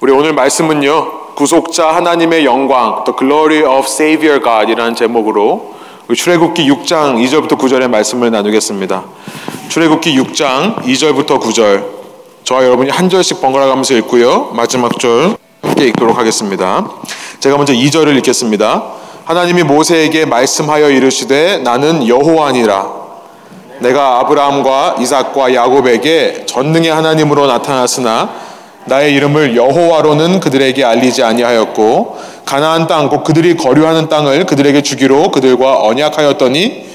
우리 오늘 말씀은요, 구속자 하나님의 영광, The Glory of Savior God이라는 제목으로 출애굽기 6장 2절부터 9절의 말씀을 나누겠습니다. 출애굽기 6장 2절부터 9절. 저와 여러분이 한 절씩 번갈아 가면서 읽고요. 마지막 절 함께 읽도록 하겠습니다. 제가 먼저 2절을 읽겠습니다. 하나님이 모세에게 말씀하여 이르시되 나는 여호와니라 내가 아브라함과 이삭과 야곱에게 전능의 하나님으로 나타났으나 나의 이름을 여호와로는 그들에게 알리지 아니하였고 가나안 땅 곧 그들이 거류하는 땅을 그들에게 주기로 그들과 언약하였더니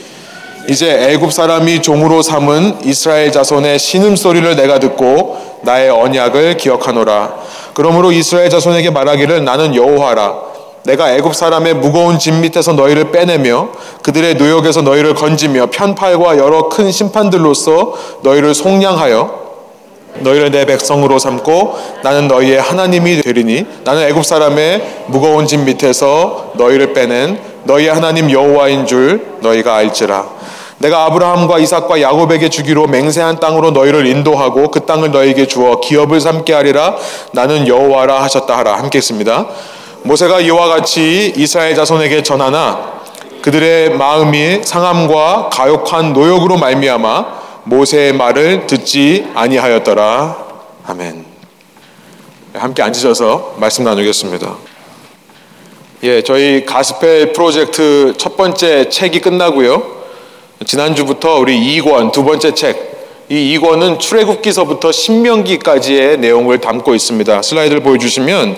이제 애굽 사람이 종으로 삼은 이스라엘 자손의 신음 소리를 내가 듣고 나의 언약을 기억하노라. 그러므로 이스라엘 자손에게 말하기를 나는 여호와라. 내가 애굽 사람의 무거운 짐 밑에서 너희를 빼내며 그들의 노역에서 너희를 건지며 편팔과 여러 큰 심판들로서 너희를 속량하여 너희를 내 백성으로 삼고 나는 너희의 하나님이 되리니 나는 애굽 사람의 무거운 짐 밑에서 너희를 빼낸 너희의 하나님 여호와인 줄 너희가 알지라. 내가 아브라함과 이삭과 야곱에게 주기로 맹세한 땅으로 너희를 인도하고 그 땅을 너희에게 주어 기업을 삼게 하리라. 나는 여호와라 하셨다 하라. 함께 했습니다. 모세가 이와 같이 이스라엘 자손에게 전하나 그들의 마음이 상함과 가욕한 노역으로 말미암아 모세의 말을 듣지 아니하였더라. 아멘. 함께 앉으셔서 말씀 나누겠습니다. 예, 저희 가스펠 프로젝트 첫 번째 책이 끝나고요. 지난주부터 우리 2권, 두 번째 책, 이 2권은 출애굽기서부터 신명기까지의 내용을 담고 있습니다. 슬라이드를 보여주시면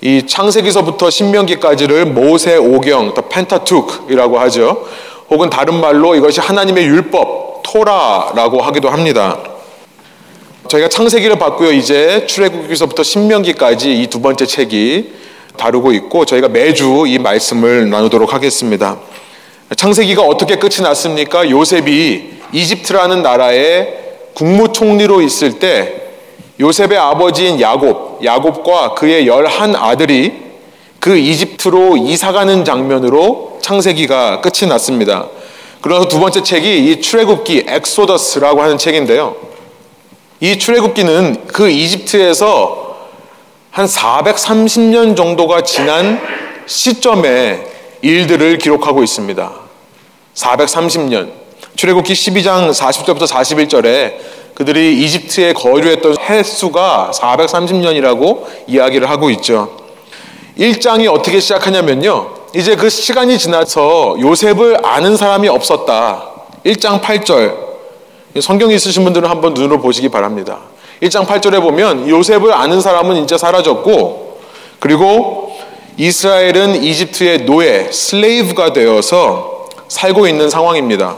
이 창세기서부터 신명기까지를 모세 오경, 더 펜타투크이라고 하죠. 혹은 다른 말로 이것이 하나님의 율법, 토라라고 하기도 합니다. 저희가 창세기를 봤고요. 이제 출애굽기서부터 신명기까지 이 두 번째 책이 다루고 있고 저희가 매주 이 말씀을 나누도록 하겠습니다. 창세기가 어떻게 끝이 났습니까? 요셉이 이집트라는 나라의 국무총리로 있을 때 요셉의 아버지인 야곱, 야곱과 그의 열한 아들이 그 이집트로 이사가는 장면으로 창세기가 끝이 났습니다. 그래서 두 번째 책이 이 출애굽기 Exodus라고 하는 책인데요. 이 출애굽기는 그 이집트에서 한 430년 정도가 지난 시점에 일들을 기록하고 있습니다. 430년. 출애굽기 12장 40절부터 41절에 그들이 이집트에 거주했던 횟수가 430년이라고 이야기를 하고 있죠. 1장이 어떻게 시작하냐면요. 이제 그 시간이 지나서 요셉을 아는 사람이 없었다. 1장 8절. 성경 있으신 분들은 한번 눈으로 보시기 바랍니다. 1장 8절에 보면 요셉을 아는 사람은 이제 사라졌고 그리고 이스라엘은 이집트의 노예, 슬레이브가 되어서 살고 있는 상황입니다.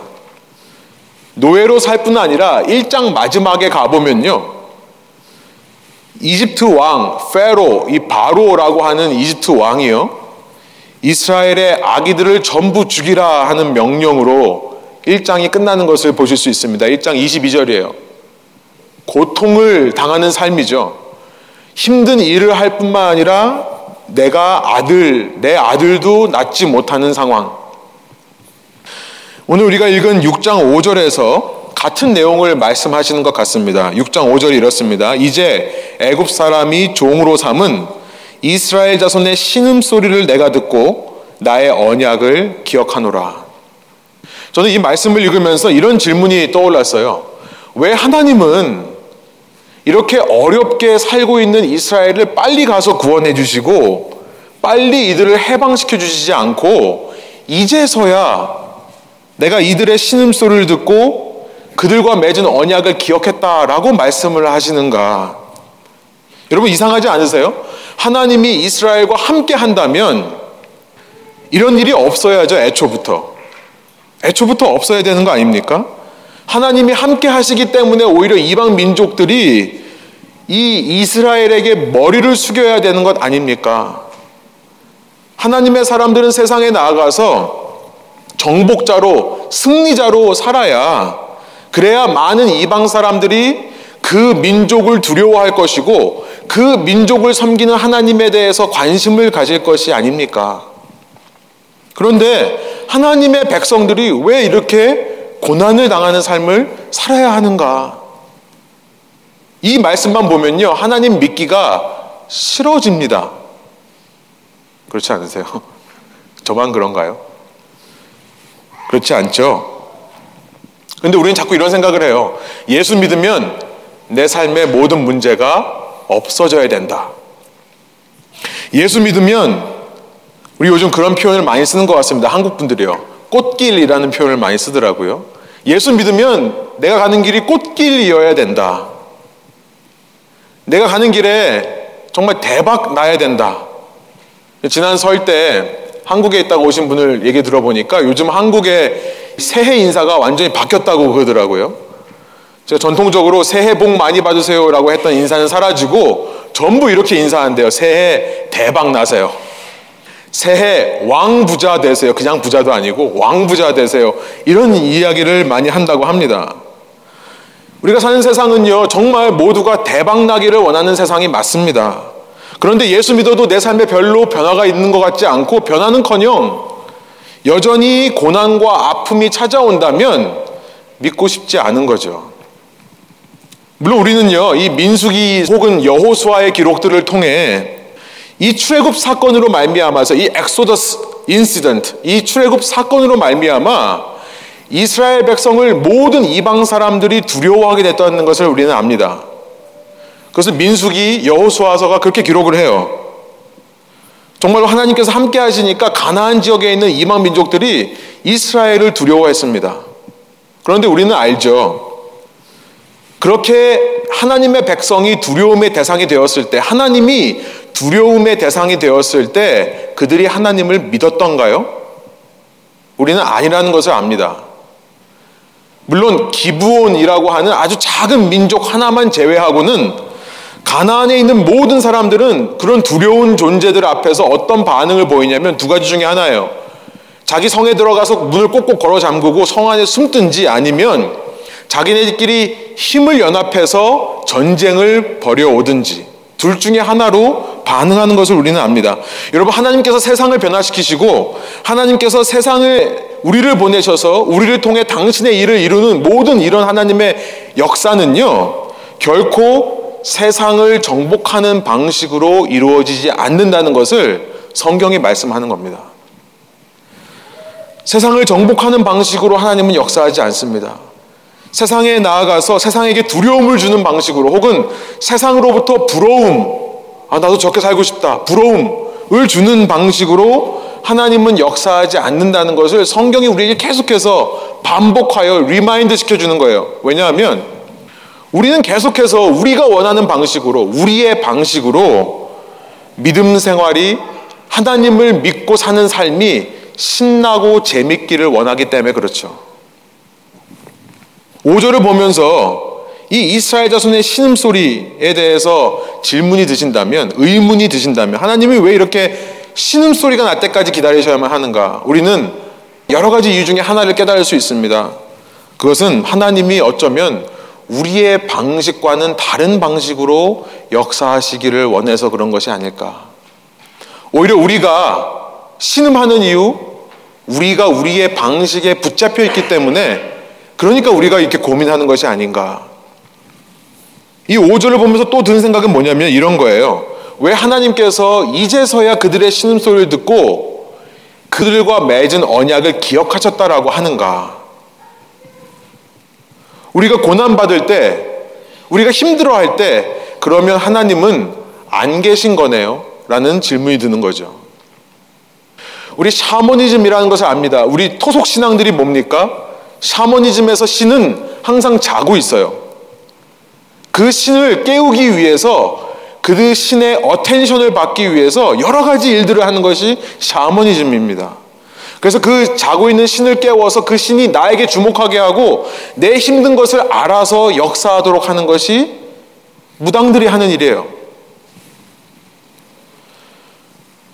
노예로 살 뿐 아니라 1장 마지막에 가보면요. 이집트 왕, 페로, 이 바로라고 하는 이집트 왕이요. 이스라엘의 아기들을 전부 죽이라 하는 명령으로 1장이 끝나는 것을 보실 수 있습니다. 1장 22절이에요. 고통을 당하는 삶이죠. 힘든 일을 할 뿐만 아니라 내가 아들, 내 아들도 낳지 못하는 상황. 오늘 우리가 읽은 6장 5절에서 같은 내용을 말씀하시는 것 같습니다. 6장 5절이 이렇습니다. 이제 애굽 사람이 종으로 삼은 이스라엘 자손의 신음 소리를 내가 듣고 나의 언약을 기억하노라. 저는 이 말씀을 읽으면서 이런 질문이 떠올랐어요. 왜 하나님은 이렇게 어렵게 살고 있는 이스라엘을 빨리 가서 구원해 주시고 빨리 이들을 해방시켜 주시지 않고 이제서야 내가 이들의 신음소리를 듣고 그들과 맺은 언약을 기억했다라고 말씀을 하시는가? 여러분 이상하지 않으세요? 하나님이 이스라엘과 함께 한다면 이런 일이 없어야죠, 애초부터. 애초부터 없어야 되는 거 아닙니까? 하나님이 함께 하시기 때문에 오히려 이방 민족들이 이 이스라엘에게 머리를 숙여야 되는 것 아닙니까? 하나님의 사람들은 세상에 나아가서 정복자로, 승리자로 살아야 그래야 많은 이방 사람들이 그 민족을 두려워할 것이고 그 민족을 섬기는 하나님에 대해서 관심을 가질 것이 아닙니까? 그런데 하나님의 백성들이 왜 이렇게 고난을 당하는 삶을 살아야 하는가? 이 말씀만 보면요. 하나님 믿기가 싫어집니다. 그렇지 않으세요? 저만 그런가요? 그렇지 않죠? 근데 우리는 자꾸 이런 생각을 해요. 예수 믿으면 내 삶의 모든 문제가 없어져야 된다. 예수 믿으면 우리 요즘 그런 표현을 많이 쓰는 것 같습니다. 한국 분들이요. 꽃길이라는 표현을 많이 쓰더라고요. 예수 믿으면 내가 가는 길이 꽃길이어야 된다. 내가 가는 길에 정말 대박 나야 된다. 지난 설 때 한국에 있다가 오신 분을 얘기 들어보니까 요즘 한국의 새해 인사가 완전히 바뀌었다고 그러더라고요. 제가 전통적으로 새해 복 많이 받으세요라고 했던 인사는 사라지고 전부 이렇게 인사한대요. 새해 대박 나세요. 새해 왕 부자 되세요. 그냥 부자도 아니고 왕 부자 되세요. 이런 이야기를 많이 한다고 합니다. 우리가 사는 세상은요, 정말 모두가 대박 나기를 원하는 세상이 맞습니다. 그런데 예수 믿어도 내 삶에 별로 변화가 있는 것 같지 않고 변화는 커녕 여전히 고난과 아픔이 찾아온다면 믿고 싶지 않은 거죠. 물론 우리는요, 이 민수기 혹은 여호수아의 기록들을 통해 이 출애굽 사건으로 말미암아서 이 엑소더스 인시던트, 이 출애굽 사건으로 말미암아 이스라엘 백성을 모든 이방 사람들이 두려워하게 됐다는 것을 우리는 압니다. 그래서 민수기 여호수아서가 그렇게 기록을 해요. 정말로 하나님께서 함께 하시니까 가나안 지역에 있는 이방 민족들이 이스라엘을 두려워했습니다. 그런데 우리는 알죠. 그렇게 하나님의 백성이 두려움의 대상이 되었을 때, 하나님이 두려움의 대상이 되었을 때 그들이 하나님을 믿었던가요? 우리는 아니라는 것을 압니다. 물론 기브온이라고 하는 아주 작은 민족 하나만 제외하고는 가나안에 있는 모든 사람들은 그런 두려운 존재들 앞에서 어떤 반응을 보이냐면 두 가지 중에 하나예요. 자기 성에 들어가서 문을 꼭꼭 걸어 잠그고 성 안에 숨든지 아니면 자기네들끼리 힘을 연합해서 전쟁을 벌여오든지 둘 중에 하나로 반응하는 것을 우리는 압니다. 여러분 하나님께서 세상을 변화시키시고 하나님께서 세상을 우리를 보내셔서 우리를 통해 당신의 일을 이루는 모든 이런 하나님의 역사는요 결코 세상을 정복하는 방식으로 이루어지지 않는다는 것을 성경이 말씀하는 겁니다. 세상을 정복하는 방식으로 하나님은 역사하지 않습니다. 세상에 나아가서 세상에게 두려움을 주는 방식으로 혹은 세상으로부터 부러움, 아, 나도 저렇게 살고 싶다. 부러움을 주는 방식으로 하나님은 역사하지 않는다는 것을 성경이 우리에게 계속해서 반복하여 remind 시켜주는 거예요. 왜냐하면 우리는 계속해서 우리가 원하는 방식으로, 우리의 방식으로 믿음 생활이 하나님을 믿고 사는 삶이 신나고 재밌기를 원하기 때문에 그렇죠. 5절을 보면서 이 이스라엘 자손의 신음소리에 대해서 질문이 드신다면, 의문이 드신다면, 하나님이 왜 이렇게 신음소리가 날 때까지 기다리셔야만 하는가? 우리는 여러 가지 이유 중에 하나를 깨달을 수 있습니다. 그것은 하나님이 어쩌면 우리의 방식과는 다른 방식으로 역사하시기를 원해서 그런 것이 아닐까. 오히려 우리가 신음하는 이유, 우리가 우리의 방식에 붙잡혀 있기 때문에 그러니까 우리가 이렇게 고민하는 것이 아닌가. 이 5절을 보면서 또 드는 생각은 뭐냐면 이런 거예요. 왜 하나님께서 이제서야 그들의 신음소리를 듣고 그들과 맺은 언약을 기억하셨다라고 하는가? 우리가 고난받을 때, 우리가 힘들어할 때, 그러면 하나님은 안 계신 거네요? 라는 질문이 드는 거죠. 우리 샤머니즘이라는 것을 압니다. 우리 토속 신앙들이 뭡니까? 샤머니즘에서 신은 항상 자고 있어요. 그 신을 깨우기 위해서 그 신의 attention을 받기 위해서 여러 가지 일들을 하는 것이 샤머니즘입니다. 그래서 그 자고 있는 신을 깨워서 그 신이 나에게 주목하게 하고 내 힘든 것을 알아서 역사하도록 하는 것이 무당들이 하는 일이에요.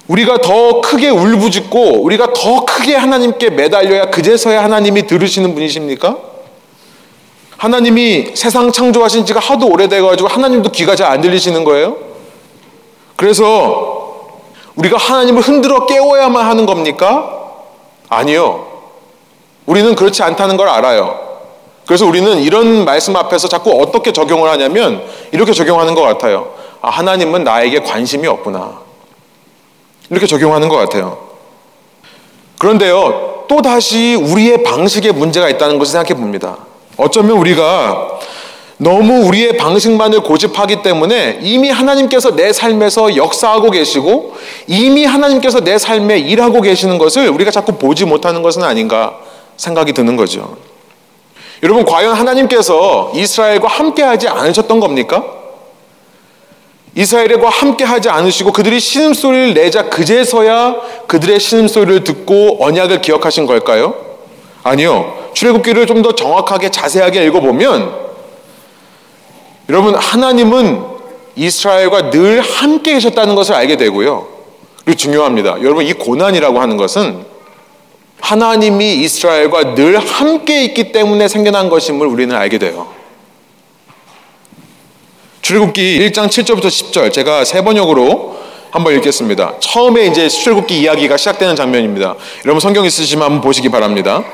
우리가 더 크게 울부짖고 우리가 더 크게 하나님께 매달려야 그제서야 하나님이 들으시는 분이십니까? 하나님이 세상 창조하신 지가 하도 오래돼가지고 하나님도 귀가 잘 안 들리시는 거예요? 그래서 우리가 하나님을 흔들어 깨워야만 하는 겁니까? 아니요. 우리는 그렇지 않다는 걸 알아요. 그래서 우리는 이런 말씀 앞에서 자꾸 어떻게 적용을 하냐면 이렇게 적용하는 것 같아요. 아, 하나님은 나에게 관심이 없구나. 이렇게 적용하는 것 같아요. 그런데요, 또 다시 우리의 방식에 문제가 있다는 것을 생각해 봅니다. 어쩌면 우리가 너무 우리의 방식만을 고집하기 때문에 이미 하나님께서 내 삶에서 역사하고 계시고 이미 하나님께서 내 삶에 일하고 계시는 것을 우리가 자꾸 보지 못하는 것은 아닌가 생각이 드는 거죠. 여러분, 과연 하나님께서 이스라엘과 함께 하지 않으셨던 겁니까? 이스라엘과 함께 하지 않으시고 그들이 신음소리를 내자 그제서야 그들의 신음소리를 듣고 언약을 기억하신 걸까요? 아니요. 출애굽기를 좀 더 정확하게 자세하게 읽어보면 여러분 하나님은 이스라엘과 늘 함께 계셨다는 것을 알게 되고요. 그리고 중요합니다. 여러분 이 고난이라고 하는 것은 하나님이 이스라엘과 늘 함께 있기 때문에 생겨난 것임을 우리는 알게 돼요. 출애굽기 1장 7절부터 10절 제가 세 번역으로 한번 읽겠습니다. 처음에 이제 출애굽기 이야기가 시작되는 장면입니다. 여러분 성경 있으시면 한번 보시기 바랍니다.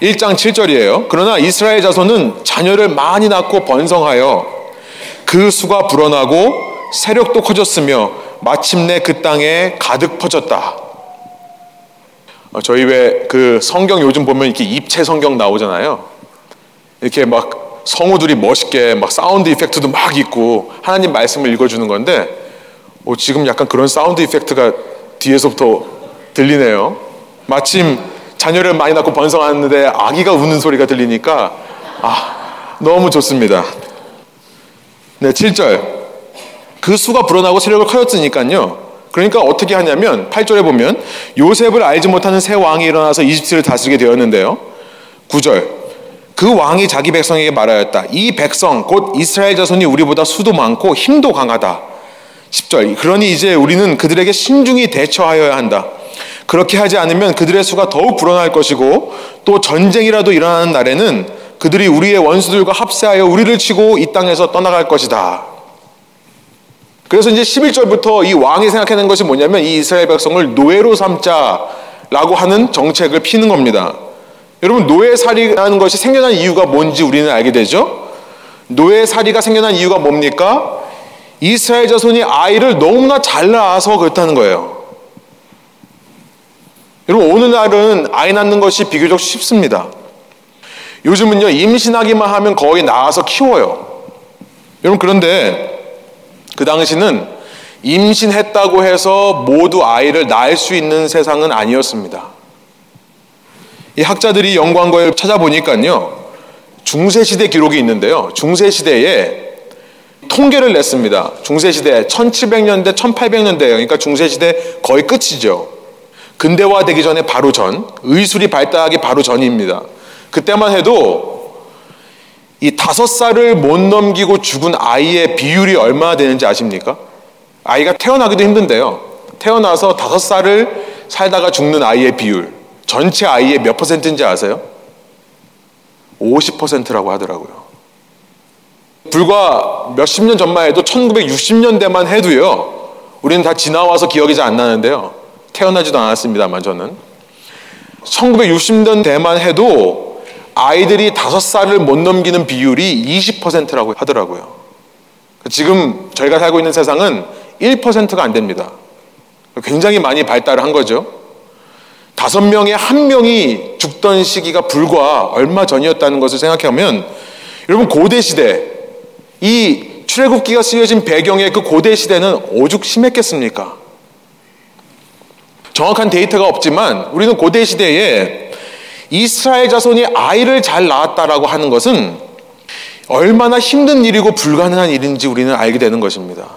1장 7절이에요. 그러나 이스라엘 자손은 자녀를 많이 낳고 번성하여 그 수가 불어나고 세력도 커졌으며 마침내 그 땅에 가득 퍼졌다. 어, 저희 왜 그 성경 요즘 보면 이렇게 입체 성경 나오잖아요. 이렇게 막 성우들이 멋있게 막 sound effect도 막 있고 하나님 말씀을 읽어주는 건데 어, 지금 약간 그런 sound effect가 뒤에서부터 들리네요. 마침 자녀를 많이 낳고 번성하는데 아기가 우는 소리가 들리니까 아 너무 좋습니다. 네, 7절. 그 수가 불어나고 세력을 커졌으니까요. 그러니까 어떻게 하냐면 8절에 보면 요셉을 알지 못하는 새 왕이 일어나서 이집트를 다스리게 되었는데요. 9절. 그 왕이 자기 백성에게 말하였다. 이 백성 곧 이스라엘 자손이 우리보다 수도 많고 힘도 강하다. 10절. 그러니 이제 우리는 그들에게 신중히 대처하여야 한다. 그렇게 하지 않으면 그들의 수가 더욱 불어날 것이고 또 전쟁이라도 일어나는 날에는 그들이 우리의 원수들과 합세하여 우리를 치고 이 땅에서 떠나갈 것이다. 그래서 이제 11절부터 이 왕이 생각하는 것이 뭐냐면 이 이스라엘 백성을 노예로 삼자라고 하는 정책을 피는 겁니다. 여러분 노예살이라는 것이 생겨난 이유가 뭔지 우리는 알게 되죠. 노예살이가 생겨난 이유가 뭡니까? 이스라엘 자손이 아이를 너무나 잘 낳아서 그렇다는 거예요. 여러분 오늘날은 아이 낳는 것이 비교적 쉽습니다. 요즘은요, 임신하기만 하면 거의 나와서 키워요. 여러분, 그런데 그 당시는 임신했다고 해서 모두 아이를 낳을 수 있는 세상은 아니었습니다. 이 학자들이 걸 찾아보니까요, 중세시대 기록이 있는데요. 중세시대에 통계를 냈습니다. 중세시대 1700년대, 1800년대예요. 그러니까 중세시대 거의 끝이죠. 근대화되기 전에 바로 전, 의술이 발달하기 바로 전입니다. 그때만 해도 이 다섯 살을 못 넘기고 죽은 아이의 비율이 얼마나 되는지 아십니까? 아이가 태어나기도 힘든데요. 태어나서 다섯 살을 살다가 죽는 아이의 비율, 전체 아이의 몇 퍼센트인지 아세요? 50%라고 하더라고요. 불과 몇십 년 전만 해도 1960년대만 해도요. 우리는 다 지나와서 기억이 잘 안 나는데요. 태어나지도 않았습니다만 저는. 1960년대만 해도 아이들이 다섯 살을 못 넘기는 비율이 20%라고 하더라고요. 지금 저희가 살고 있는 세상은 1%가 안 됩니다. 굉장히 많이 발달을 한 거죠. 다섯 명에 한 명이 죽던 시기가 불과 얼마 전이었다는 것을 생각하면 여러분 고대 시대 이 출애굽기가 쓰여진 배경의 그 고대 시대는 오죽 심했겠습니까? 정확한 데이터가 없지만 우리는 고대 시대에 이스라엘 자손이 아이를 잘 낳았다라고 하는 것은 얼마나 힘든 일이고 불가능한 일인지 우리는 알게 되는 것입니다.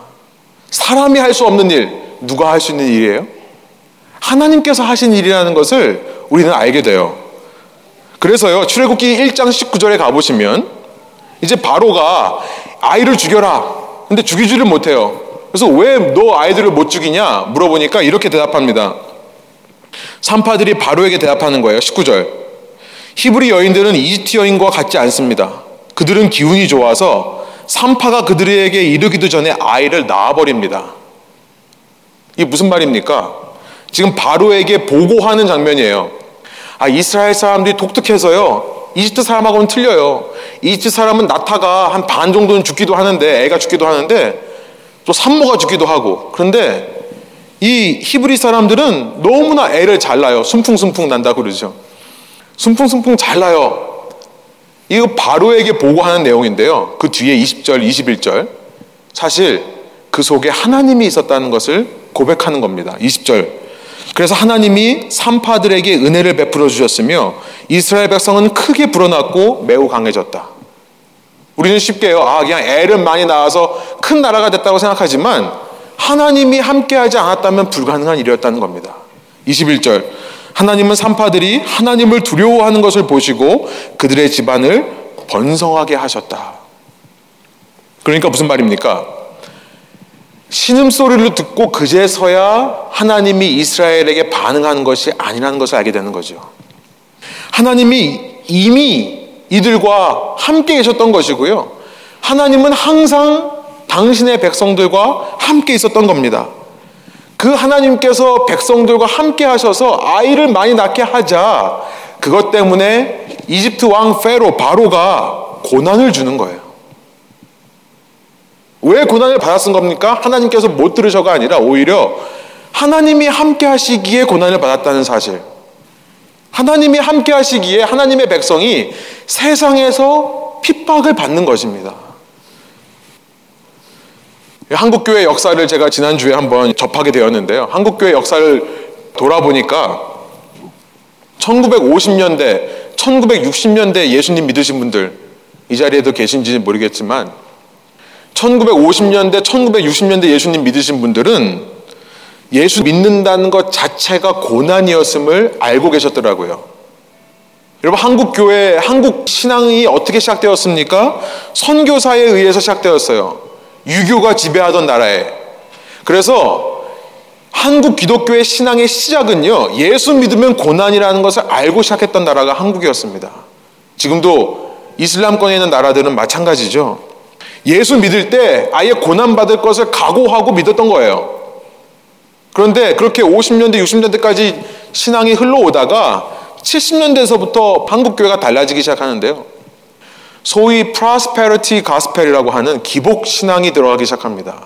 사람이 할 수 없는 일, 누가 할 수 있는 일이에요? 하나님께서 하신 일이라는 것을 우리는 알게 돼요. 그래서요, 출애굽기 1장 19절에 가보시면 이제 바로가 아이를 죽여라. 근데 죽이지를 못해요. 그래서 왜 너 아이들을 못 죽이냐 물어보니까 이렇게 대답합니다. 산파들이 바로에게 대답하는 거예요. 19절. 히브리 여인들은 이집트 여인과 같지 않습니다. 그들은 기운이 좋아서 산파가 그들에게 이르기도 전에 아이를 낳아버립니다. 이게 무슨 말입니까? 지금 바로에게 보고하는 장면이에요. 아, 이스라엘 사람들이 독특해서요. 이집트 사람하고는 틀려요. 이집트 사람은 나타가 한 반 정도는 죽기도 하는데, 애가 죽기도 하는데, 또 산모가 죽기도 하고 그런데 이 히브리 사람들은 너무나 애를 잘 낳아요. 순풍순풍 난다 그러죠. 순풍순풍 잘 낳아요. 이거 바로에게 보고하는 내용인데요. 그 뒤에 20절, 21절. 사실 그 속에 하나님이 있었다는 것을 고백하는 겁니다. 20절. 그래서 하나님이 산파들에게 은혜를 베풀어 주셨으며 이스라엘 백성은 크게 불어났고 매우 강해졌다. 우리는 쉽게요. 아, 그냥 애를 많이 낳아서 큰 나라가 됐다고 생각하지만 하나님이 함께하지 않았다면 불가능한 일이었다는 겁니다. 21절. 하나님은 산파들이 하나님을 두려워하는 것을 보시고 그들의 집안을 번성하게 하셨다. 그러니까 무슨 말입니까? 신음소리를 듣고 그제서야 하나님이 이스라엘에게 반응하는 것이 아니라는 것을 알게 되는 거죠. 하나님이 이미 이들과 함께 계셨던 것이고요. 하나님은 항상 당신의 백성들과 함께 있었던 겁니다. 그 하나님께서 백성들과 함께 하셔서 아이를 많이 낳게 하자 그것 때문에 이집트 왕 페로 바로가 고난을 주는 거예요. 왜 고난을 받았은 겁니까? 하나님께서 못 들으셔가 아니라 오히려 하나님이 함께 하시기에 고난을 받았다는 사실. 하나님이 함께 하시기에 하나님의 백성이 세상에서 핍박을 받는 것입니다. 한국교회 역사를 제가 지난주에 한번 접하게 되었는데요. 한국교회 역사를 돌아보니까 1950년대, 1960년대 예수님 믿으신 분들, 이 자리에도 계신지 모르겠지만, 1950년대, 1960년대 예수님 믿으신 분들은 예수 믿는다는 것 자체가 고난이었음을 알고 계셨더라고요. 여러분, 한국 교회, 한국 신앙이 어떻게 시작되었습니까? 선교사에 의해서 시작되었어요. 유교가 지배하던 나라에. 그래서 한국 기독교의 신앙의 시작은요, 예수 믿으면 고난이라는 것을 알고 시작했던 나라가 한국이었습니다. 지금도 이슬람권에 있는 나라들은 마찬가지죠. 예수 믿을 때 아예 고난받을 것을 각오하고 믿었던 거예요. 그런데 그렇게 50년대, 60년대까지 신앙이 흘러오다가 70년대에서부터 한국교회가 달라지기 시작하는데요. 소위 prosperity gospel이라고 하는 기복 신앙이 들어가기 시작합니다.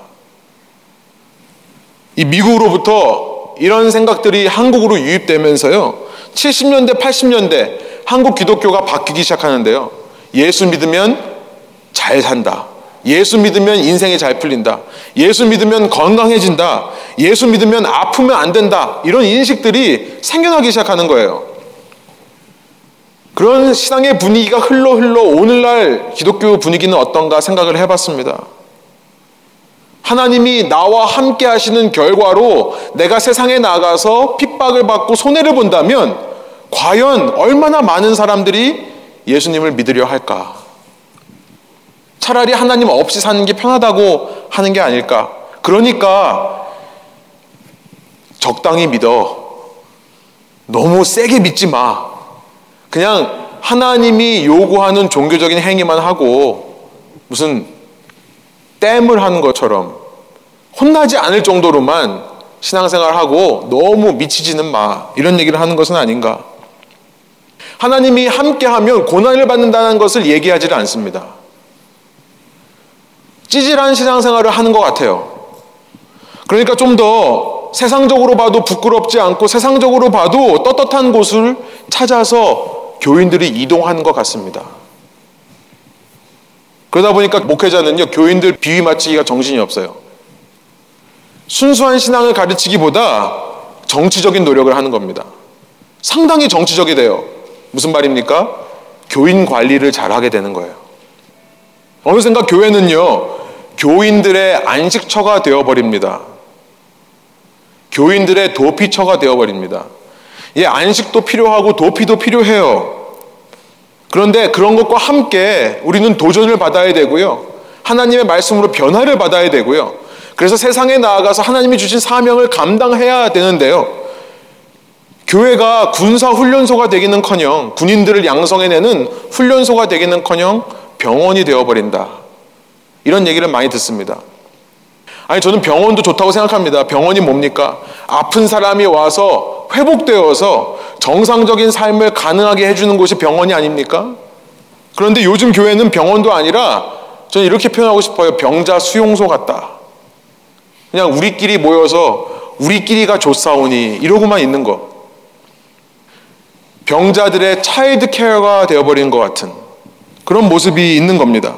이 미국으로부터 이런 생각들이 한국으로 유입되면서요. 70년대, 80년대 한국 기독교가 바뀌기 시작하는데요. 예수 믿으면 잘 산다. 예수 믿으면 인생이 잘 풀린다. 예수 믿으면 건강해진다. 예수 믿으면 아프면 안 된다. 이런 인식들이 생겨나기 시작하는 거예요. 그런 신앙의 분위기가 흘러 흘러 오늘날 기독교 분위기는 어떤가 생각을 해봤습니다. 하나님이 나와 함께 하시는 결과로 내가 세상에 나가서 핍박을 받고 손해를 본다면 과연 얼마나 많은 사람들이 예수님을 믿으려 할까? 차라리 하나님 없이 사는 게 편하다고 하는 게 아닐까? 그러니까 적당히 믿어. 너무 세게 믿지 마. 그냥 하나님이 요구하는 종교적인 행위만 하고 무슨 댐을 하는 것처럼 혼나지 않을 정도로만 신앙생활하고 너무 미치지는 마. 이런 얘기를 하는 것은 아닌가. 하나님이 함께하면 고난을 받는다는 것을 얘기하지를 않습니다. 찌질한 신앙생활을 하는 것 같아요. 그러니까 좀 더 세상적으로 봐도 부끄럽지 않고 세상적으로 봐도 떳떳한 곳을 찾아서 교인들이 이동하는 것 같습니다. 그러다 보니까 목회자는요, 교인들 비위 맞추기가 정신이 없어요. 순수한 신앙을 가르치기보다 정치적인 노력을 하는 겁니다. 상당히 정치적이 돼요. 무슨 말입니까? 교인 관리를 잘하게 되는 거예요. 어느샌가 교회는요, 교인들의 안식처가 되어버립니다. 교인들의 도피처가 되어버립니다. 예, 안식도 필요하고 도피도 필요해요. 그런데 그런 것과 함께 우리는 도전을 받아야 되고요. 하나님의 말씀으로 변화를 받아야 되고요. 그래서 세상에 나아가서 하나님이 주신 사명을 감당해야 되는데요. 교회가 군사 훈련소가 되기는 커녕 군인들을 양성해내는 훈련소가 되기는 커녕 병원이 되어버린다. 이런 얘기를 많이 듣습니다. 아니, 저는 병원도 좋다고 생각합니다. 병원이 뭡니까? 아픈 사람이 와서 회복되어서 정상적인 삶을 가능하게 해주는 곳이 병원이 아닙니까? 그런데 요즘 교회는 병원도 아니라 저는 이렇게 표현하고 싶어요. 병자 수용소 같다. 그냥 우리끼리 모여서 우리끼리가 좋사오니 이러고만 있는 것. 병자들의 차일드 케어가 되어버린 것 같은 그런 모습이 있는 겁니다.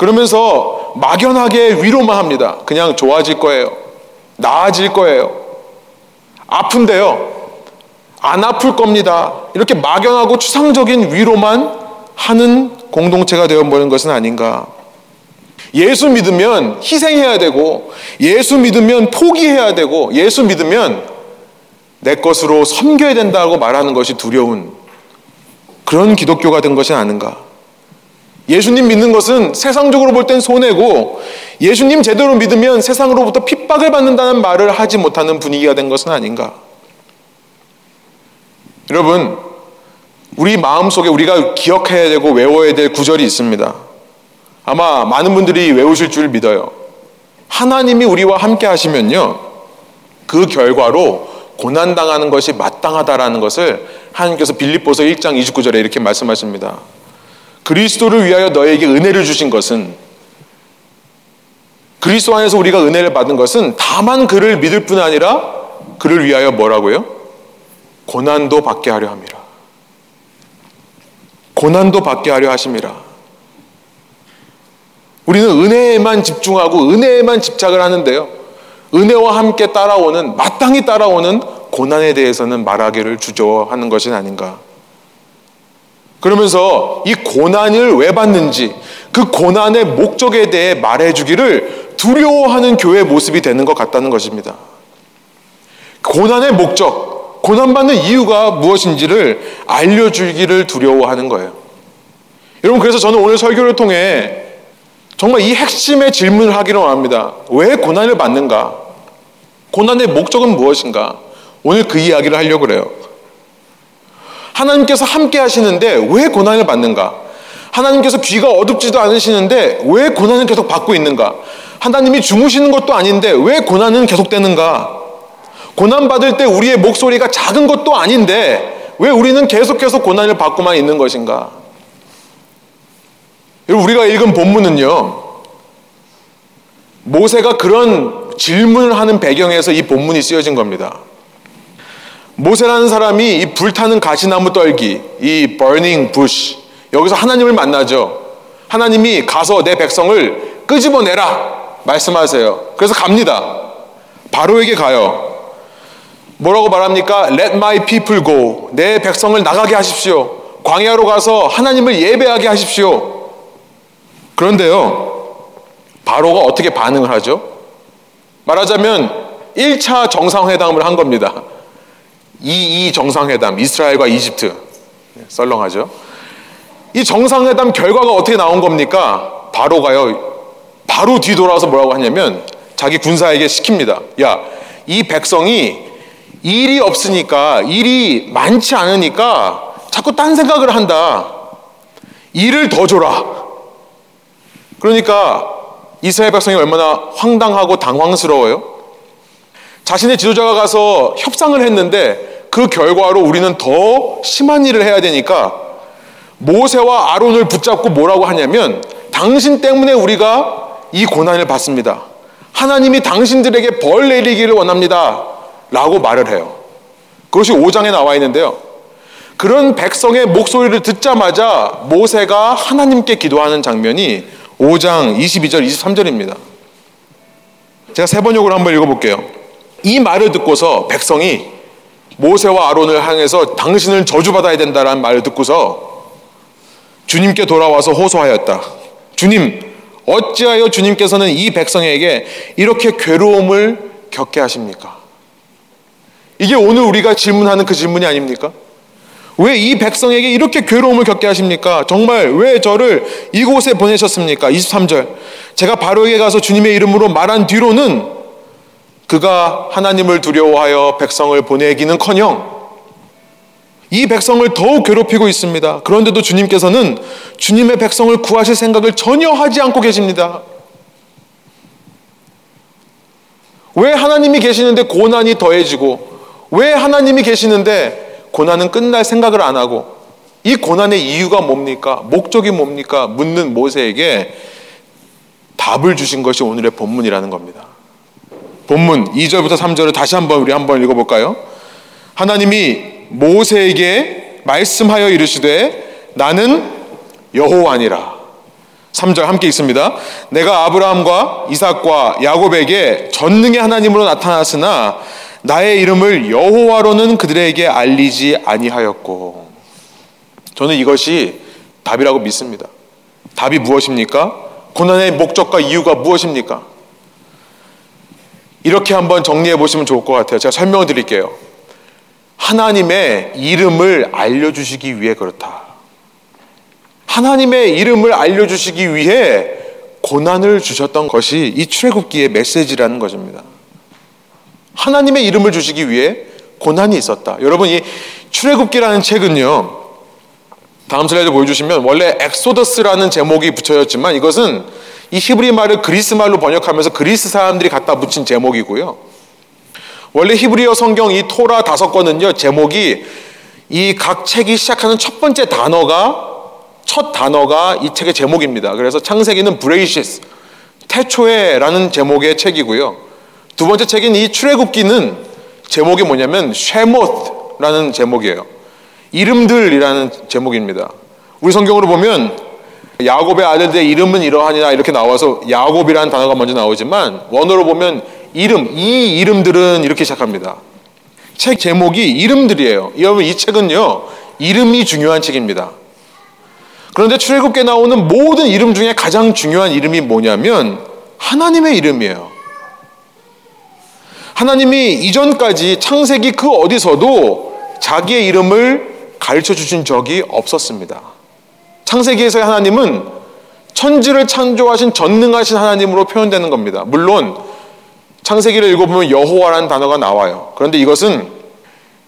그러면서 막연하게 위로만 합니다. 그냥 좋아질 거예요. 나아질 거예요. 아픈데요. 안 아플 겁니다. 이렇게 막연하고 추상적인 위로만 하는 공동체가 되어버린 것은 아닌가. 예수 믿으면 희생해야 되고, 예수 믿으면 포기해야 되고, 예수 믿으면 내 것으로 섬겨야 된다고 말하는 것이 두려운 그런 기독교가 된 것이 아닌가. 예수님 믿는 것은 세상적으로 볼 땐 손해고 예수님 제대로 믿으면 세상으로부터 핍박을 받는다는 말을 하지 못하는 분위기가 된 것은 아닌가. 여러분, 우리 마음속에 우리가 기억해야 되고 외워야 될 구절이 있습니다. 아마 많은 분들이 외우실 줄 믿어요. 하나님이 우리와 함께 하시면요. 그 결과로 고난당하는 것이 마땅하다라는 것을 하나님께서 빌립보서 1장 29절에 이렇게 말씀하십니다. 그리스도를 위하여 너에게 은혜를 주신 것은 그리스도 안에서 우리가 은혜를 받은 것은 다만 그를 믿을 뿐 아니라 그를 위하여 뭐라고요? 고난도 받게 하려 함이라. 고난도 받게 하려 하심이라. 우리는 은혜에만 집중하고 은혜에만 집착을 하는데요. 은혜와 함께 따라오는 마땅히 따라오는 고난에 대해서는 말하기를 주저하는 것이 아닌가. 그러면서 이 고난을 왜 받는지 그 고난의 목적에 대해 말해주기를 두려워하는 교회 모습이 되는 것 같다는 것입니다. 고난의 목적, 고난받는 이유가 무엇인지를 알려주기를 두려워하는 거예요. 여러분, 그래서 저는 오늘 설교를 통해 정말 이 핵심의 질문을 하기로 합니다. 왜 고난을 받는가? 고난의 목적은 무엇인가? 오늘 그 이야기를 하려고 그래요. 하나님께서 함께 하시는데 왜 고난을 받는가? 하나님께서 귀가 어둡지도 않으시는데 왜 고난을 계속 받고 있는가? 하나님이 주무시는 것도 아닌데 왜 고난은 계속되는가? 고난 받을 때 우리의 목소리가 작은 것도 아닌데 왜 우리는 계속해서 고난을 받고만 있는 것인가? 우리가 읽은 본문은요. 모세가 그런 질문을 하는 배경에서 이 본문이 쓰여진 겁니다. 모세라는 사람이 이 불타는 가시나무 떨기, 이 burning bush, 여기서 하나님을 만나죠. 하나님이 가서 내 백성을 끄집어내라 말씀하세요. 그래서 갑니다. 바로에게 가요. 뭐라고 말합니까? Let my people go. 내 백성을 나가게 하십시오. 광야로 가서 하나님을 예배하게 하십시오. 그런데요, 바로가 어떻게 반응을 하죠? 말하자면 1차 정상회담을 한 겁니다. 이, 이 정상회담, 이스라엘과 이집트. 썰렁하죠? 이 정상회담 결과가 어떻게 나온 겁니까? 바로가요, 바로 뒤돌아서 뭐라고 하냐면, 자기 군사에게 시킵니다. 야, 이 백성이 일이 없으니까, 일이 많지 않으니까 자꾸 딴 생각을 한다. 일을 더 줘라. 그러니까 이스라엘 백성이 얼마나 황당하고 당황스러워요? 자신의 지도자가 가서 협상을 했는데 그 결과로 우리는 더 심한 일을 해야 되니까 모세와 아론을 붙잡고 뭐라고 하냐면 당신 때문에 우리가 이 고난을 받습니다. 하나님이 당신들에게 벌 내리기를 원합니다. 라고 말을 해요. 그것이 5장에 나와 있는데요. 그런 백성의 목소리를 듣자마자 모세가 하나님께 기도하는 장면이 5장 22절, 23절입니다. 제가 세 번역으로 한번 읽어볼게요. 이 말을 듣고서 백성이 모세와 아론을 향해서 당신을 저주받아야 된다라는 말을 듣고서 주님께 돌아와서 호소하였다. 주님, 어찌하여 주님께서는 이 백성에게 이렇게 괴로움을 겪게 하십니까? 이게 오늘 우리가 질문하는 그 질문이 아닙니까? 왜 이 백성에게 이렇게 괴로움을 겪게 하십니까? 정말 왜 저를 이곳에 보내셨습니까? 23절. 제가 바로에게 가서 주님의 이름으로 말한 뒤로는 그가 하나님을 두려워하여 백성을 보내기는 커녕 이 백성을 더욱 괴롭히고 있습니다. 그런데도 주님께서는 주님의 백성을 구하실 생각을 전혀 하지 않고 계십니다. 왜 하나님이 계시는데 고난이 더해지고, 왜 하나님이 계시는데 고난은 끝날 생각을 안 하고, 이 고난의 이유가 뭡니까? 목적이 뭡니까? 묻는 모세에게 답을 주신 것이 오늘의 본문이라는 겁니다. 본문 2절부터 3절을 다시 한번 우리 한번 읽어볼까요? 하나님이 모세에게 말씀하여 이르시되 나는 여호와니라. 3절 함께 있습니다. 내가 아브라함과 이삭과 야곱에게 전능의 하나님으로 나타났으나 나의 이름을 여호와로는 그들에게 알리지 아니하였고 저는 이것이 답이라고 믿습니다. 답이 무엇입니까? 고난의 목적과 이유가 무엇입니까? 이렇게 한번 정리해 보시면 좋을 것 같아요. 제가 설명을 드릴게요. 하나님의 이름을 알려주시기 위해 그렇다. 하나님의 이름을 알려주시기 위해 고난을 주셨던 것이 이 출애굽기의 메시지라는 것입니다. 하나님의 이름을 주시기 위해 고난이 있었다. 여러분 이 출애굽기라는 책은요. 다음 슬라이드 보여주시면 원래 Exodus라는 제목이 붙여졌지만 이것은 이 히브리 말을 그리스 말로 번역하면서 그리스 사람들이 갖다 붙인 제목이고요. 원래 히브리어 성경 이 토라 다섯 권은요 제목이 이 각 책이 시작하는 첫 번째 단어가 첫 단어가 이 책의 제목입니다. 그래서 창세기는 בראשית 태초에라는 제목의 책이고요. 두 번째 책인 이 출애굽기는 제목이 뭐냐면 쉐모스라는 제목이에요. 이름들이라는 제목입니다. 우리 성경으로 보면 야곱의 아들들의 이름은 이러하니라 이렇게 나와서 야곱이라는 단어가 먼저 나오지만 원어로 보면 이름, 이 이름들은 이렇게 시작합니다. 책 제목이 이름들이에요. 여러분 이 책은요 이름이 중요한 책입니다. 그런데 출애굽기에 나오는 모든 이름 중에 가장 중요한 이름이 뭐냐면 하나님의 이름이에요. 하나님이 이전까지 창세기 그 어디서도 자기의 이름을 가르쳐 주신 적이 없었습니다. 창세기에서의 하나님은 천지를 창조하신 전능하신 하나님으로 표현되는 겁니다. 물론 창세기를 읽어보면 여호와라는 단어가 나와요. 그런데 이것은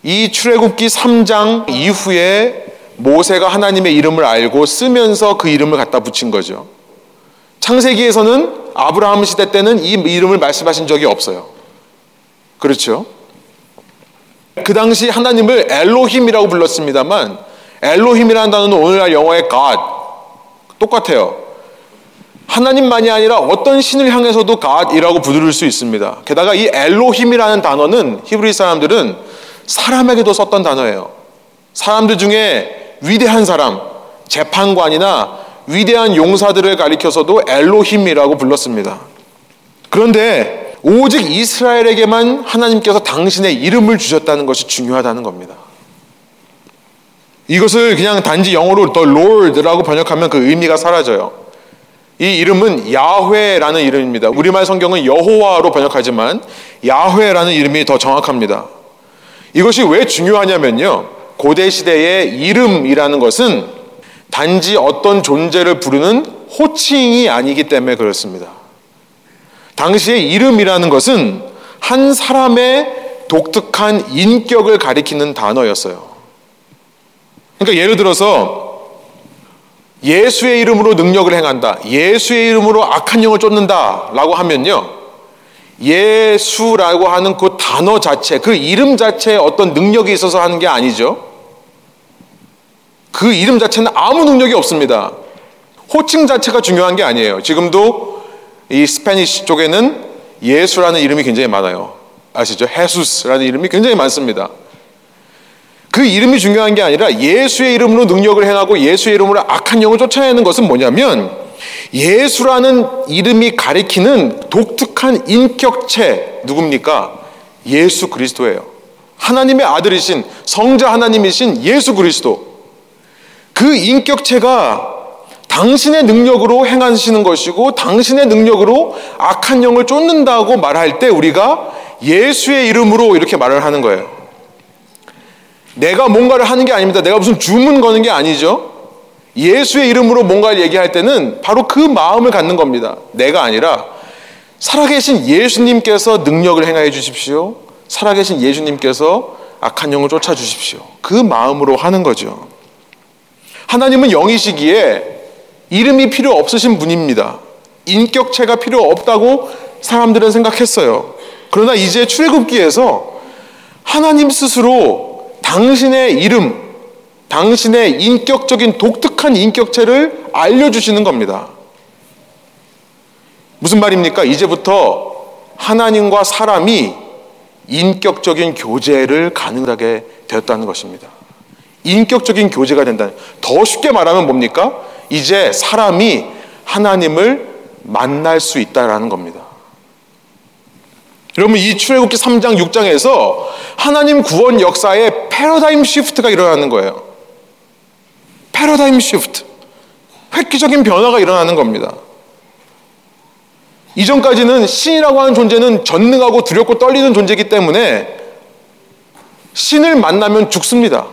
이 출애굽기 3장 이후에 모세가 하나님의 이름을 알고 쓰면서 그 이름을 갖다 붙인 거죠. 창세기에서는 아브라함 시대 때는 이 이름을 말씀하신 적이 없어요. 그렇죠? 그 당시 하나님을 엘로힘이라고 불렀습니다만 엘로힘이라는 단어는 오늘날 영어의 God 똑같아요. 하나님만이 아니라 어떤 신을 향해서도 God이라고 부를 수 있습니다. 게다가 이 엘로힘이라는 단어는 히브리 사람들은 사람에게도 썼던 단어예요. 사람들 중에 위대한 사람, 재판관이나 위대한 용사들을 가리켜서도 엘로힘이라고 불렀습니다. 그런데 오직 이스라엘에게만 하나님께서 당신의 이름을 주셨다는 것이 중요하다는 겁니다. 이것을 그냥 단지 영어로 the Lord라고 번역하면 그 의미가 사라져요. 이 이름은 야훼라는 이름입니다. 우리말 성경은 여호와로 번역하지만 야훼라는 이름이 더 정확합니다. 이것이 왜 중요하냐면요. 고대 시대의 이름이라는 것은 단지 어떤 존재를 부르는 호칭이 아니기 때문에 그렇습니다. 당시의 이름이라는 것은 한 사람의 독특한 인격을 가리키는 단어였어요. 그러니까 예를 들어서 예수의 이름으로 능력을 행한다. 예수의 이름으로 악한 영을 쫓는다. 라고 하면요. 예수라고 하는 그 단어 자체, 그 이름 자체에 어떤 능력이 있어서 하는 게 아니죠. 그 이름 자체는 아무 능력이 없습니다. 호칭 자체가 중요한 게 아니에요. 지금도 이 Spanish 쪽에는 예수라는 이름이 굉장히 많아요. 아시죠? 헤수스라는 이름이 굉장히 많습니다. 그 이름이 중요한 게 아니라 예수의 이름으로 능력을 행하고 예수의 이름으로 악한 영을 쫓아내는 것은 뭐냐면 예수라는 이름이 가리키는 독특한 인격체 누굽니까? 예수 그리스도예요. 하나님의 아들이신 성자 하나님이신 예수 그리스도. 그 인격체가 당신의 능력으로 행하시는 것이고 당신의 능력으로 악한 영을 쫓는다고 말할 때 우리가 예수의 이름으로 이렇게 말을 하는 거예요. 내가 뭔가를 하는 게 아닙니다. 내가 무슨 주문 거는 게 아니죠. 예수의 이름으로 뭔가를 얘기할 때는 바로 그 마음을 갖는 겁니다. 내가 아니라 살아계신 예수님께서 능력을 행하여 주십시오. 살아계신 예수님께서 악한 영을 쫓아 주십시오. 그 마음으로 하는 거죠. 하나님은 영이시기에 이름이 필요 없으신 분입니다. 인격체가 필요 없다고 사람들은 생각했어요. 그러나 이제 출애굽기에서 하나님 스스로 당신의 이름, 당신의 인격적인 독특한 인격체를 알려주시는 겁니다. 무슨 말입니까? 이제부터 하나님과 사람이 인격적인 교제를 가능하게 되었다는 것입니다. 인격적인 교제가 된다는. 더 쉽게 말하면 뭡니까? 이제 사람이 하나님을 만날 수 있다라는 겁니다. 여러분 이 출애굽기 3장 6장에서 하나님 구원 역사에 패러다임 시프트가 일어나는 거예요. 패러다임 시프트. 획기적인 변화가 일어나는 겁니다. 이전까지는 신이라고 하는 존재는 전능하고 두렵고 떨리는 존재이기 때문에 신을 만나면 죽습니다.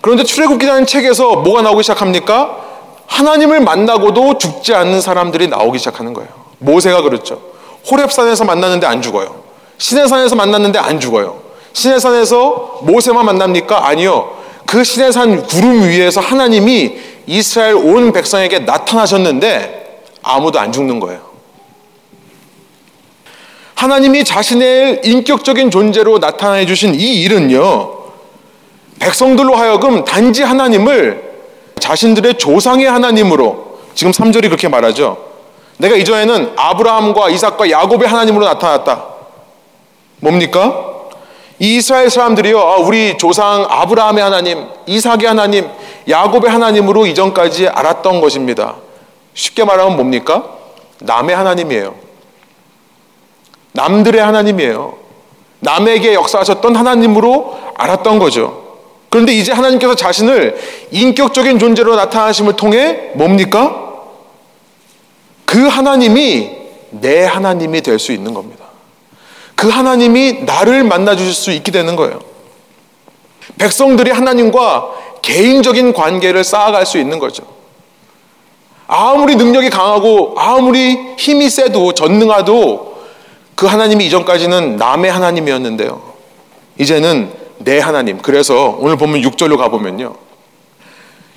그런데 출애굽기라는 책에서 뭐가 나오기 시작합니까? 하나님을 만나고도 죽지 않는 사람들이 나오기 시작하는 거예요. 모세가 그렇죠. 호렙산에서 만났는데 안 죽어요. 시내산에서 만났는데 안 죽어요. 시내산에서 모세만 만납니까? 아니요. 그 시내산 구름 위에서 하나님이 이스라엘 온 백성에게 나타나셨는데 아무도 안 죽는 거예요. 하나님이 자신의 인격적인 존재로 나타내 주신 이 일은요, 백성들로 하여금 단지 하나님을 자신들의 조상의 하나님으로, 지금 3절이 그렇게 말하죠. 내가 이전에는 아브라함과 이삭과 야곱의 하나님으로 나타났다. 뭡니까? 이 이스라엘 사람들이요, 아, 우리 조상 아브라함의 하나님, 이삭의 하나님, 야곱의 하나님으로 이전까지 알았던 것입니다. 쉽게 말하면 뭡니까? 남의 하나님이에요. 남들의 하나님이에요. 남에게 역사하셨던 하나님으로 알았던 거죠. 그런데 이제 하나님께서 자신을 인격적인 존재로 나타나심을 통해 뭡니까? 그 하나님이 내 하나님이 될 수 있는 겁니다. 그 하나님이 나를 만나 주실 수 있게 되는 거예요. 백성들이 하나님과 개인적인 관계를 쌓아갈 수 있는 거죠. 아무리 능력이 강하고 아무리 힘이 세도 전능하도 그 하나님이 이전까지는 남의 하나님이었는데요. 이제는 내 하나님. 그래서 오늘 보면 6절로 가보면요.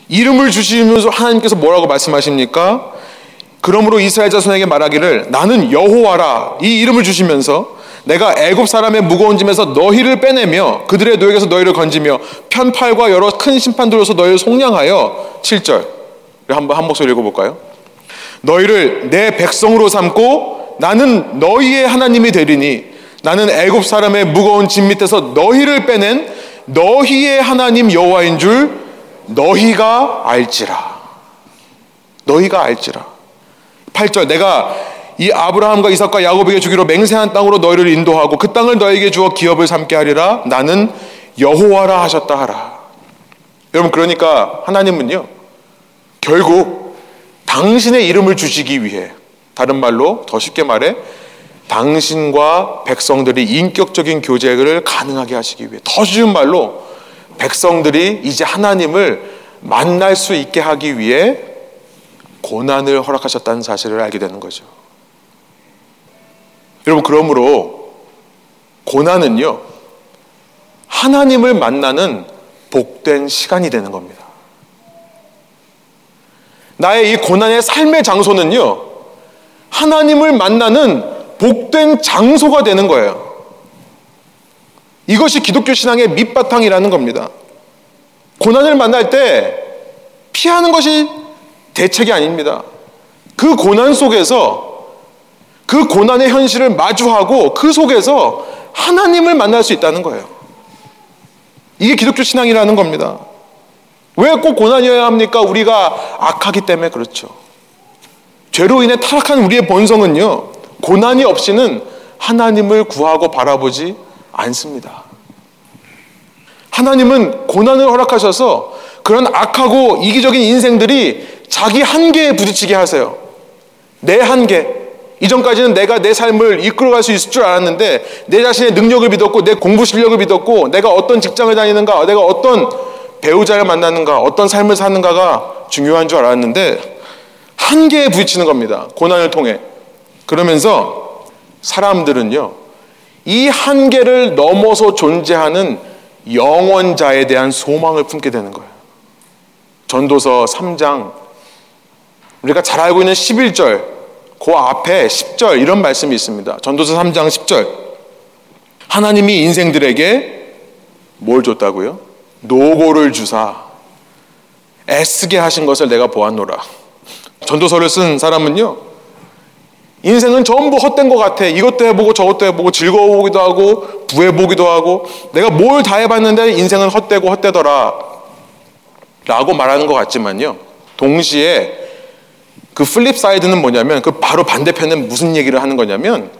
이름을 주시면서 하나님께서 뭐라고 말씀하십니까? 그러므로 이스라엘 자손에게 말하기를 나는 여호와라 이 이름을 주시면서 내가 애굽 사람의 무거운 짐에서 너희를 빼내며 그들의 노역에서 너희를 건지며 편팔과 여러 큰 심판들로서 너희를 속량하여 7절 한번 한 목소리 읽어볼까요? 너희를 내 백성으로 삼고 나는 너희의 하나님이 되리니 나는 애굽 사람의 무거운 짐 밑에서 너희를 빼낸 너희의 하나님 여호와인 줄 너희가 알지라. 너희가 알지라. 8절 내가 이 아브라함과 이삭과 야곱에게 주기로 맹세한 땅으로 너희를 인도하고 그 땅을 너에게 주어 기업을 삼게 하리라 나는 여호와라 하셨다 하라. 여러분 그러니까 하나님은요 결국 당신의 이름을 주시기 위해 다른 말로 더 쉽게 말해 당신과 백성들이 인격적인 교제를 가능하게 하시기 위해 더 쉬운 말로 백성들이 이제 하나님을 만날 수 있게 하기 위해 고난을 허락하셨다는 사실을 알게 되는 거죠. 여러분 그러므로 고난은요 하나님을 만나는 복된 시간이 되는 겁니다. 나의 이 고난의 삶의 장소는요 하나님을 만나는 복된 장소가 되는 거예요. 이것이 기독교 신앙의 밑바탕이라는 겁니다. 고난을 만날 때 피하는 것이 대책이 아닙니다. 그 고난 속에서 그 고난의 현실을 마주하고 그 속에서 하나님을 만날 수 있다는 거예요. 이게 기독교 신앙이라는 겁니다. 왜 꼭 고난이어야 합니까? 우리가 악하기 때문에 그렇죠. 죄로 인해 타락한 우리의 본성은요, 고난이 없이는 하나님을 구하고 바라보지 않습니다. 하나님은 고난을 허락하셔서 그런 악하고 이기적인 인생들이 자기 한계에 부딪히게 하세요. 내 한계. 이전까지는 내가 내 삶을 이끌어갈 수 있을 줄 알았는데 내 자신의 능력을 믿었고 내 공부 실력을 믿었고 내가 어떤 직장을 다니는가 내가 어떤 배우자를 만나는가 어떤 삶을 사는가가 중요한 줄 알았는데 한계에 부딪히는 겁니다. 고난을 통해. 그러면서 사람들은요, 이 한계를 넘어서 존재하는 영원자에 대한 소망을 품게 되는 거예요. 전도서 3장, 우리가 잘 알고 있는 11절, 그 앞에 10절 이런 말씀이 있습니다. 전도서 3장 10절. 하나님이 인생들에게 뭘 줬다고요? 노고를 주사 애쓰게 하신 것을 내가 보았노라. 전도서를 쓴 사람은요, 인생은 전부 헛된 것 같아. 이것도 해보고 저것도 해보고 즐거워 보기도 하고 부해 보기도 하고 내가 뭘 다 해봤는데 인생은 헛되고 헛되더라. 라고 말하는 것 같지만요. 동시에 그 flip side는 뭐냐면 그 바로 반대편은 무슨 얘기를 하는 거냐면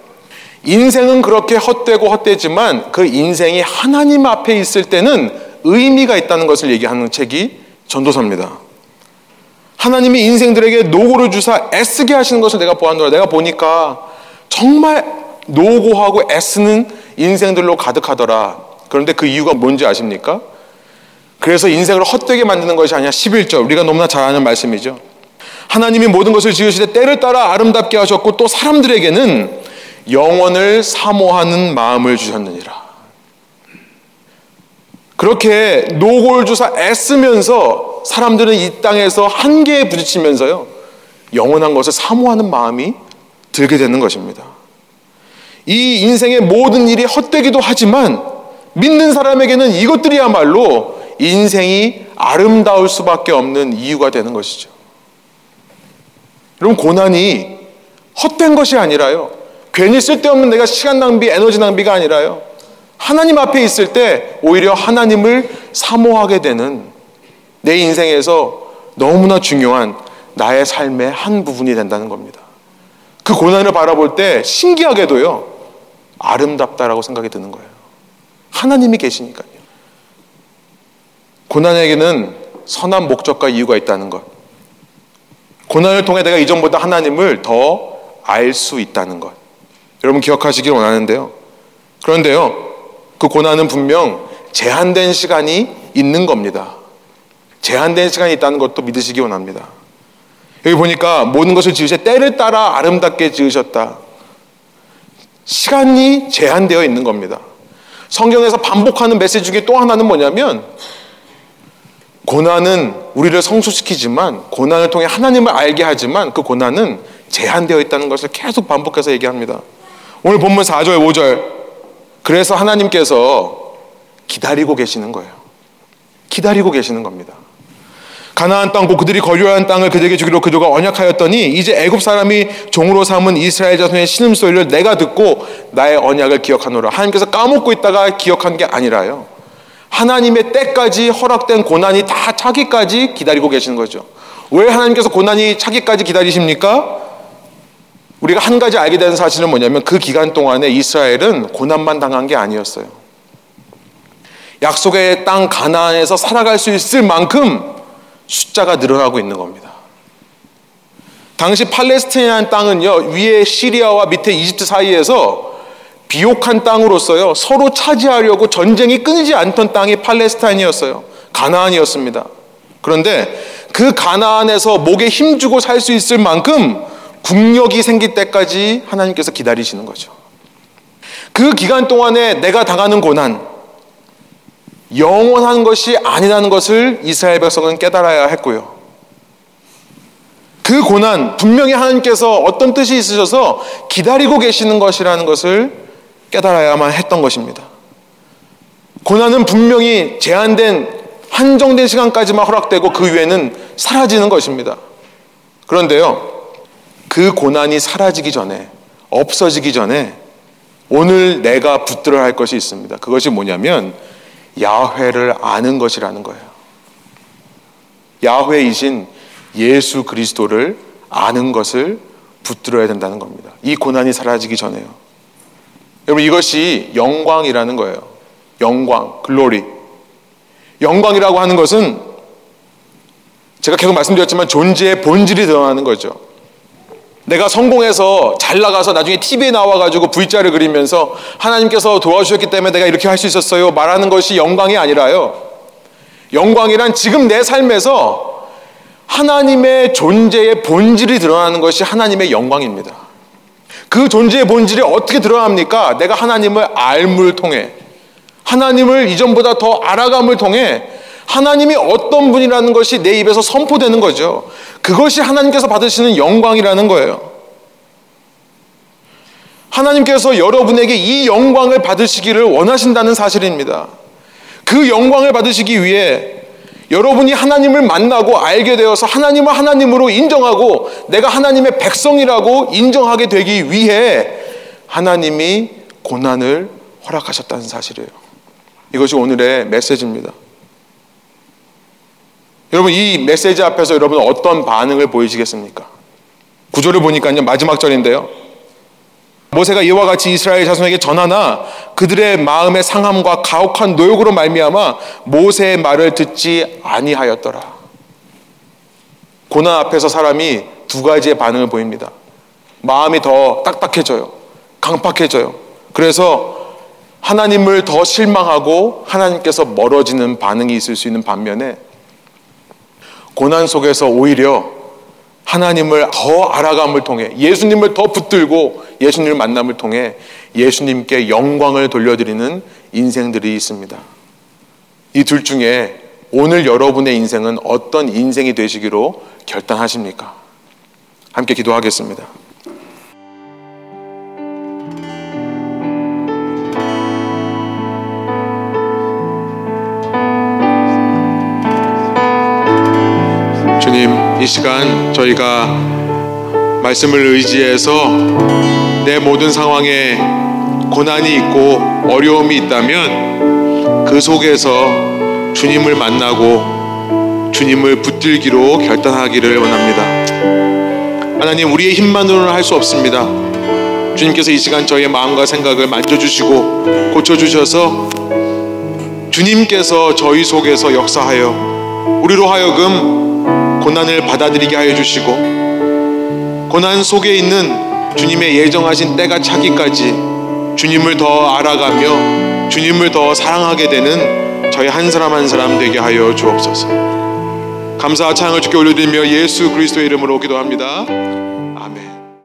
인생은 그렇게 헛되고 헛되지만 그 인생이 하나님 앞에 있을 때는 의미가 있다는 것을 얘기하는 책이 전도서입니다. 하나님이 인생들에게 노고를 주사 애쓰게 하시는 것을 내가 보았노라. 내가 보니까 정말 노고하고 애쓰는 인생들로 가득하더라. 그런데 그 이유가 뭔지 아십니까? 그래서 인생을 헛되게 만드는 것이 아니야. 11절. 우리가 너무나 잘 아는 말씀이죠. 하나님이 모든 것을 지으실 때 때를 따라 아름답게 하셨고 또 사람들에게는 영원을 사모하는 마음을 주셨느니라. 그렇게 노골 주사 애쓰면서 사람들은 이 땅에서 한계에 부딪히면서요. 영원한 것을 사모하는 마음이 들게 되는 것입니다. 이 인생의 모든 일이 헛되기도 하지만 믿는 사람에게는 이것들이야말로 인생이 아름다울 수밖에 없는 이유가 되는 것이죠. 여러분, 고난이 헛된 것이 아니라요. 괜히 쓸데없는 내가 시간 낭비, 에너지 낭비가 아니라요. 하나님 앞에 있을 때 오히려 하나님을 사모하게 되는 내 인생에서 너무나 중요한 나의 삶의 한 부분이 된다는 겁니다. 그 고난을 바라볼 때 신기하게도요, 아름답다라고 생각이 드는 거예요. 하나님이 계시니까요. 고난에게는 선한 목적과 이유가 있다는 것. 고난을 통해 내가 이전보다 하나님을 더 알 수 있다는 것. 여러분 기억하시길 원하는데요. 그런데요, 그 고난은 분명 제한된 시간이 있는 겁니다. 제한된 시간이 있다는 것도 믿으시기 원합니다. 여기 보니까 모든 것을 지으실 때를 따라 아름답게 지으셨다. 시간이 제한되어 있는 겁니다. 성경에서 반복하는 메시지 중에 또 하나는 뭐냐면 고난은 우리를 성숙시키지만 고난을 통해 하나님을 알게 하지만 그 고난은 제한되어 있다는 것을 계속 반복해서 얘기합니다. 오늘 본문 4절, 5절. 그래서 하나님께서 기다리고 계시는 거예요. 기다리고 계시는 겁니다. 가나안 땅, 고 그들이 거류한 땅을 그들에게 주기로 그들과 언약하였더니 이제 애굽 사람이 종으로 삼은 이스라엘 자손의 신음소리를 내가 듣고 나의 언약을 기억하노라. 하나님께서 까먹고 있다가 기억한 게 아니라요. 하나님의 때까지 허락된 고난이 다 차기까지 기다리고 계시는 거죠. 왜 하나님께서 고난이 차기까지 기다리십니까? 우리가 한 가지 알게 되는 사실은 뭐냐면 그 기간 동안에 이스라엘은 고난만 당한 게 아니었어요. 약속의 땅 가나안에서 살아갈 수 있을 만큼 숫자가 늘어나고 있는 겁니다. 당시 팔레스타인이라는 땅은요 위에 시리아와 밑에 이집트 사이에서 비옥한 땅으로서요 서로 차지하려고 전쟁이 끊이지 않던 땅이 팔레스타인이었어요. 가나안이었습니다. 그런데 그 가나안에서 목에 힘주고 살 수 있을 만큼 국력이 생길 때까지 하나님께서 기다리시는 거죠. 그 기간 동안에 내가 당하는 고난, 영원한 것이 아니라는 것을 이스라엘 백성은 깨달아야 했고요. 그 고난, 분명히 하나님께서 어떤 뜻이 있으셔서 기다리고 계시는 것이라는 것을 깨달아야만 했던 것입니다. 고난은 분명히 제한된 한정된 시간까지만 허락되고 그 위에는 사라지는 것입니다. 그런데요, 그 고난이 사라지기 전에, 없어지기 전에 오늘 내가 붙들어야 할 것이 있습니다. 그것이 뭐냐면 야훼를 아는 것이라는 거예요. 야훼이신 예수 그리스도를 아는 것을 붙들어야 된다는 겁니다. 이 고난이 사라지기 전에요. 여러분 이것이 영광이라는 거예요. 영광, 글로리. 영광이라고 하는 것은 제가 계속 말씀드렸지만 존재의 본질이 드러나는 거죠. 내가 성공해서 잘 나가서 나중에 TV에 나와가지고 V자를 그리면서 하나님께서 도와주셨기 때문에 내가 이렇게 할 수 있었어요. 말하는 것이 영광이 아니라요. 영광이란 지금 내 삶에서 하나님의 존재의 본질이 드러나는 것이 하나님의 영광입니다. 그 존재의 본질이 어떻게 드러납니까? 내가 하나님을 알물 통해 하나님을 이전보다 더 알아감을 통해 하나님이 어떤 분이라는 것이 내 입에서 선포되는 거죠. 그것이 하나님께서 받으시는 영광이라는 거예요. 하나님께서 여러분에게 이 영광을 받으시기를 원하신다는 사실입니다. 그 영광을 받으시기 위해 여러분이 하나님을 만나고 알게 되어서 하나님을 하나님으로 인정하고 내가 하나님의 백성이라고 인정하게 되기 위해 하나님이 고난을 허락하셨다는 사실이에요. 이것이 오늘의 메시지입니다. 여러분 이 메시지 앞에서 여러분 어떤 반응을 보이시겠습니까? 구절을 보니까요 마지막 절인데요. 모세가 이와 같이 이스라엘 자손에게 전하나 그들의 마음의 상함과 가혹한 노역으로 말미암아 모세의 말을 듣지 아니하였더라. 고난 앞에서 사람이 두 가지의 반응을 보입니다. 마음이 더 딱딱해져요. 강팍해져요. 그래서 하나님을 더 실망하고 하나님께서 멀어지는 반응이 있을 수 있는 반면에 고난 속에서 오히려 하나님을 더 알아감을 통해 예수님을 더 붙들고 예수님을 만남을 통해 예수님께 영광을 돌려드리는 인생들이 있습니다. 이 둘 중에 오늘 여러분의 인생은 어떤 인생이 되시기로 결단하십니까? 함께 기도하겠습니다. 이 시간 저희가 말씀을 의지해서 내 모든 상황에 고난이 있고 어려움이 있다면 그 속에서 주님을 만나고 주님을 붙들기로 결단하기를 원합니다. 하나님, 우리의 힘만으로는 할 수 없습니다. 주님께서 이 시간 저희의 마음과 생각을 만져주시고 고쳐주셔서 주님께서 저희 속에서 역사하여 우리로 하여금 고난을 받아들이게 하여 주시고 고난 속에 있는 주님의 예정하신 때가 차기까지 주님을 더 알아가며 주님을 더 사랑하게 되는 저희 한 사람 한 사람 되게 하여 주옵소서. 감사와 찬양을 주께 올려드리며 예수 그리스도의 이름으로 기도합니다. 아멘.